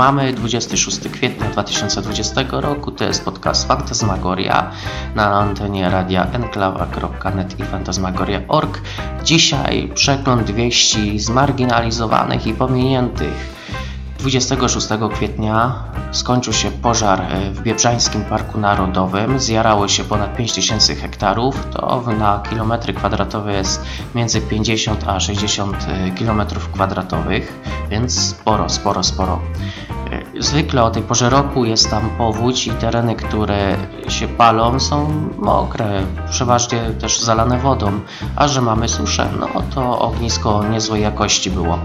Mamy 26 kwietnia 2020 roku, to jest podcast Fantasmagoria na antenie radia enklawa.net i fantasmagoria.org. Dzisiaj przegląd wieści zmarginalizowanych i pominiętych. 26 kwietnia skończył się pożar e, w Biebrzańskim Parku Narodowym. Zjarało się ponad 5000 hektarów. To na kilometry kwadratowe jest między 50 a 60 e, kilometrów kwadratowych, więc sporo, sporo, sporo. Zwykle o tej porze roku jest tam powódź i tereny, które się palą są mokre, przeważnie też zalane wodą, a że mamy suszę, no to ognisko niezłej jakości było.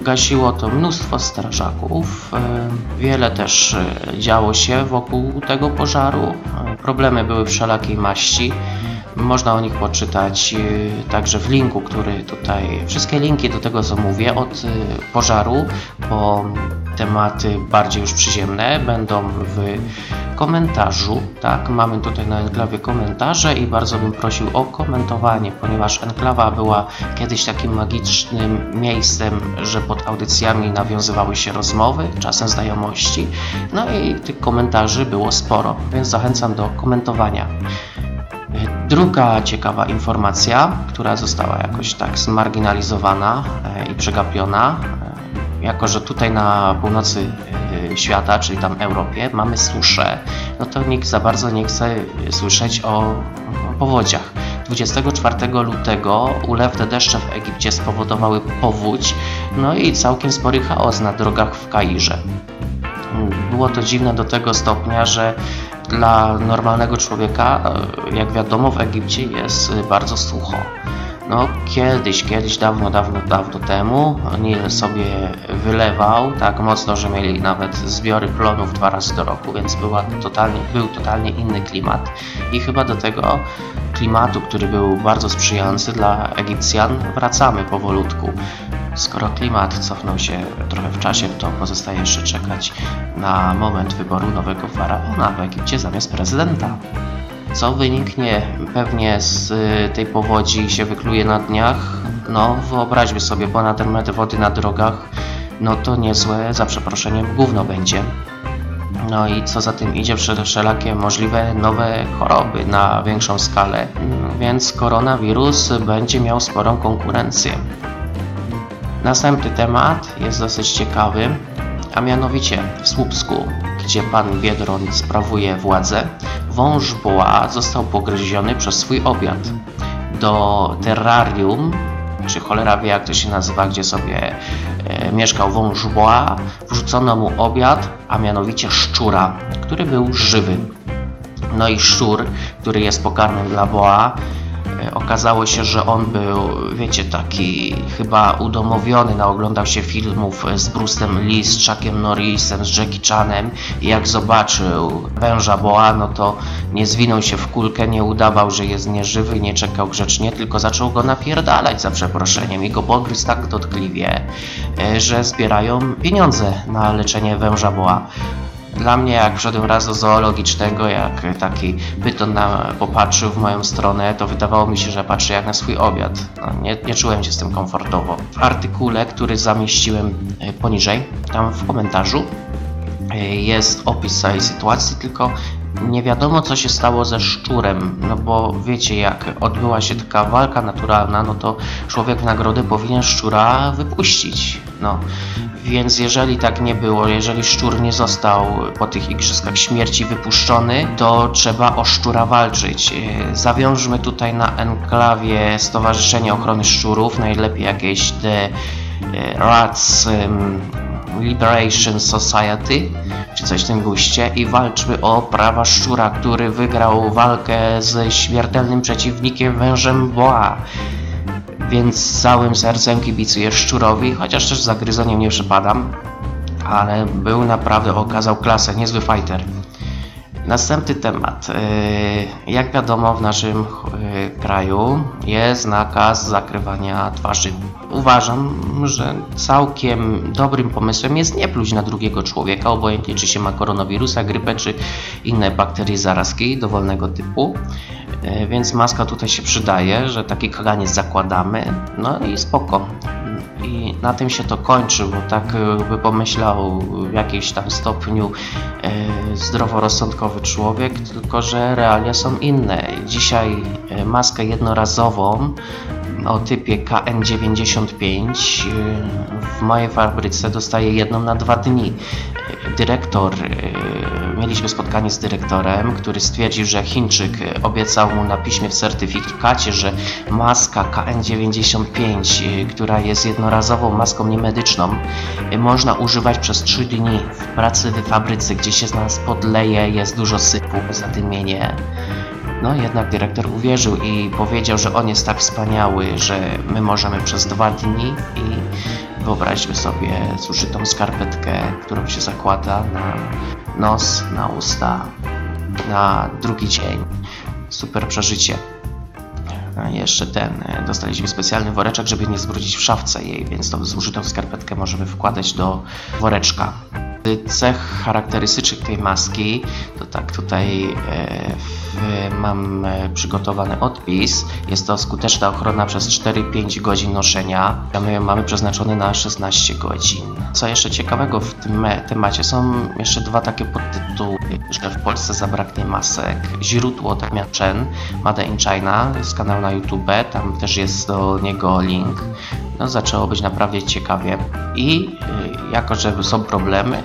Gasiło to mnóstwo strażaków. E, wiele też e, działo się wokół tego pożaru. E, problemy były wszelakiej maści. Można o nich poczytać także w linku, który tutaj. Wszystkie linki do tego, co mówię, od pożaru po tematy bardziej już przyziemne będą w komentarzu. Tak, mamy tutaj na enklawie komentarze i bardzo bym prosił o komentowanie, ponieważ enklawa była kiedyś takim magicznym miejscem, że pod audycjami nawiązywały się rozmowy, czasem znajomości. No i tych komentarzy było sporo, więc zachęcam do komentowania. Druga ciekawa informacja, która została jakoś tak zmarginalizowana e, i przegapiona, jako że tutaj na północy e, świata, czyli tam Europie, mamy suszę, no to nikt za bardzo nie chce słyszeć o, powodziach. 24 lutego ulewne deszcze w Egipcie spowodowały powódź, no i całkiem spory chaos na drogach w Kairze. Było to dziwne do tego stopnia, że dla normalnego człowieka, jak wiadomo, w Egipcie jest bardzo sucho. No, kiedyś, kiedyś, dawno, dawno, dawno temu Nil sobie wylewał tak mocno, że mieli nawet zbiory plonów dwa razy do roku, więc była totalnie, był totalnie inny klimat. I chyba do tego klimatu, który był bardzo sprzyjający dla Egipcjan, wracamy powolutku. Skoro klimat cofnął się trochę w czasie, to pozostaje jeszcze czekać na moment wyboru nowego faraona w Egipcie zamiast prezydenta. Co wyniknie pewnie z y, tej powodzi się wykluje na dniach? No, wyobraźmy sobie, bo na ten metr wody na drogach, no to niezłe, za przeproszeniem, gówno będzie. No i co za tym idzie, wszelakie możliwe nowe choroby na większą skalę, więc koronawirus będzie miał sporą konkurencję. Następny temat jest dosyć ciekawy, a mianowicie w Słupsku, gdzie pan Biedron sprawuje władzę, wąż boa został pogryziony przez swój obiad. Do terrarium, czy cholera wie jak to się nazywa, gdzie sobie e, mieszkał wąż boa, wrzucono mu obiad, a mianowicie szczura, który był żywy. No i szczur, który jest pokarmem dla boa, okazało się, że on był, wiecie, taki chyba udomowiony, naoglądał się filmów z Bruce'em Lee, z Chuckiem Norrisem, z Jackie Chanem i jak zobaczył węża Boa, no to nie zwinął się w kulkę, nie udawał, że jest nieżywy, nie czekał grzecznie, tylko zaczął go napierdalać za przeproszeniem i go pogryzł tak dotkliwie, e, że zbierają pieniądze na leczenie węża Boa. Dla mnie, jak wszedłem raz do zoologicznego, jak taki pyton na, popatrzył w moją stronę, to wydawało mi się, że patrzy jak na swój obiad. No, nie, nie czułem się z tym komfortowo. W artykule, który zamieściłem e, poniżej, tam w komentarzu, e, jest opis całej sytuacji, tylko nie wiadomo co się stało ze szczurem, no bo wiecie jak odbyła się taka walka naturalna, no to człowiek w nagrodę powinien szczura wypuścić. No, więc jeżeli tak nie było, jeżeli szczur nie został po tych igrzyskach śmierci wypuszczony, to trzeba o szczura walczyć. E, zawiążmy tutaj na enklawie Stowarzyszenie Ochrony Szczurów, najlepiej jakieś The Rats Liberation Society, czy coś w tym guście i walczmy o prawa szczura, który wygrał walkę ze śmiertelnym przeciwnikiem wężem Boa. Więc całym sercem kibicuję szczurowi, chociaż też za gryzoniem nie przepadam, ale był naprawdę, okazał klasę, niezły fighter. Następny temat. Y, jak wiadomo, w naszym y, kraju jest nakaz zakrywania twarzy. Uważam, że całkiem dobrym pomysłem jest nie pluć na drugiego człowieka, obojętnie czy się ma koronawirusa, grypę czy inne bakterie zarazki dowolnego typu. Y, więc maska tutaj się przydaje, że taki kaganiec zakładamy. No i spoko. I na tym się to kończy, bo tak e, by pomyślał w jakimś tam stopniu e, zdroworozsądkowy człowiek, tylko że realia są inne. Dzisiaj e, maskę jednorazową o typie KN95 e, w mojej fabryce dostaję jedną na dwa dni. Dyrektor, e, mieliśmy spotkanie z dyrektorem, który stwierdził, że Chińczyk obiecał mu na piśmie w certyfikacie, że maska KN95, e, która jest jednorazową maską niemedyczną, można używać przez 3 dni w pracy w fabryce, gdzie się z nas podleje, jest dużo sypu, zadymienie. No jednak dyrektor uwierzył i powiedział, że on jest tak wspaniały, że my możemy przez dwa dni i wyobraźmy sobie zużytą skarpetkę, którą się zakłada na nos, na usta, na drugi dzień. Super przeżycie. A jeszcze ten, e, dostaliśmy specjalny woreczek, żeby nie zbrudzić w szafce jej, więc tą zużytą skarpetkę możemy wkładać do woreczka. Cech charakterystycznych tej maski, to tak tutaj e, mam e, przygotowany odpis. Jest to skuteczna ochrona przez 4-5 godzin noszenia. A my mamy przeznaczony na 16 godzin. Co jeszcze ciekawego w tym temacie są jeszcze dwa takie podtytuły, że w Polsce zabraknie masek. Źródło Damian Chen, Made in China, z kanału na YouTube, tam też jest do niego link. No, zaczęło być naprawdę ciekawie. I y, jako, że są problemy,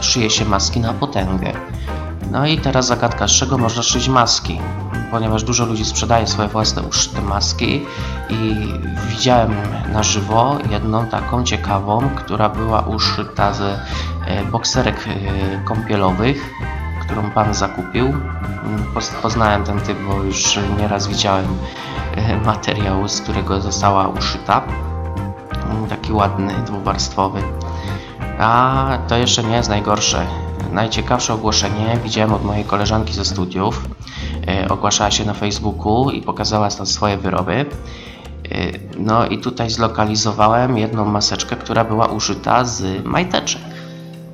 y, szyje się maski na potęgę. No i teraz zagadka, z czego można szyć maski? Ponieważ dużo ludzi sprzedaje swoje własne uszyte maski i widziałem na żywo jedną taką ciekawą, która była uszyta ze e, bokserek kąpielowych, którą pan zakupił. Mm, poz- Poznałem ten typ, bo już nieraz widziałem e, materiał, z którego została uszyta. Mm, Taki ładny, dwuwarstwowy. A to jeszcze nie jest najgorsze. Najciekawsze ogłoszenie widziałem od mojej koleżanki ze studiów. E, ogłaszała się na Facebooku i pokazała tam swoje wyroby. E, No i tutaj zlokalizowałem jedną maseczkę, która była uszyta z majteczek.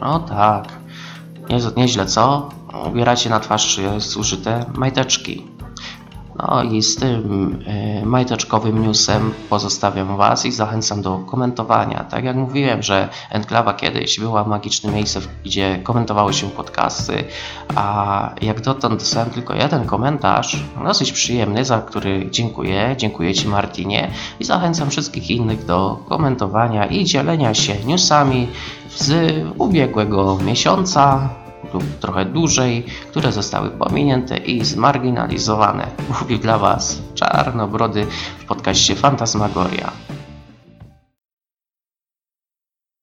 No tak. Nie, nieźle co? Ubieracie na twarz jest użyte majteczki. No i z tym y, majteczkowym newsem pozostawiam Was i zachęcam do komentowania. Tak jak mówiłem, że Enklawa kiedyś była magicznym miejscem, gdzie komentowały się podcasty, a jak dotąd dostałem tylko jeden komentarz, dosyć przyjemny, za który dziękuję. Dziękuję Ci Martinie i zachęcam wszystkich innych do komentowania i dzielenia się newsami z ubiegłego miesiąca lub trochę dłużej, które zostały pominięte i zmarginalizowane. Mówi dla Was Czarnobrody w podcaście Fantasmagoria.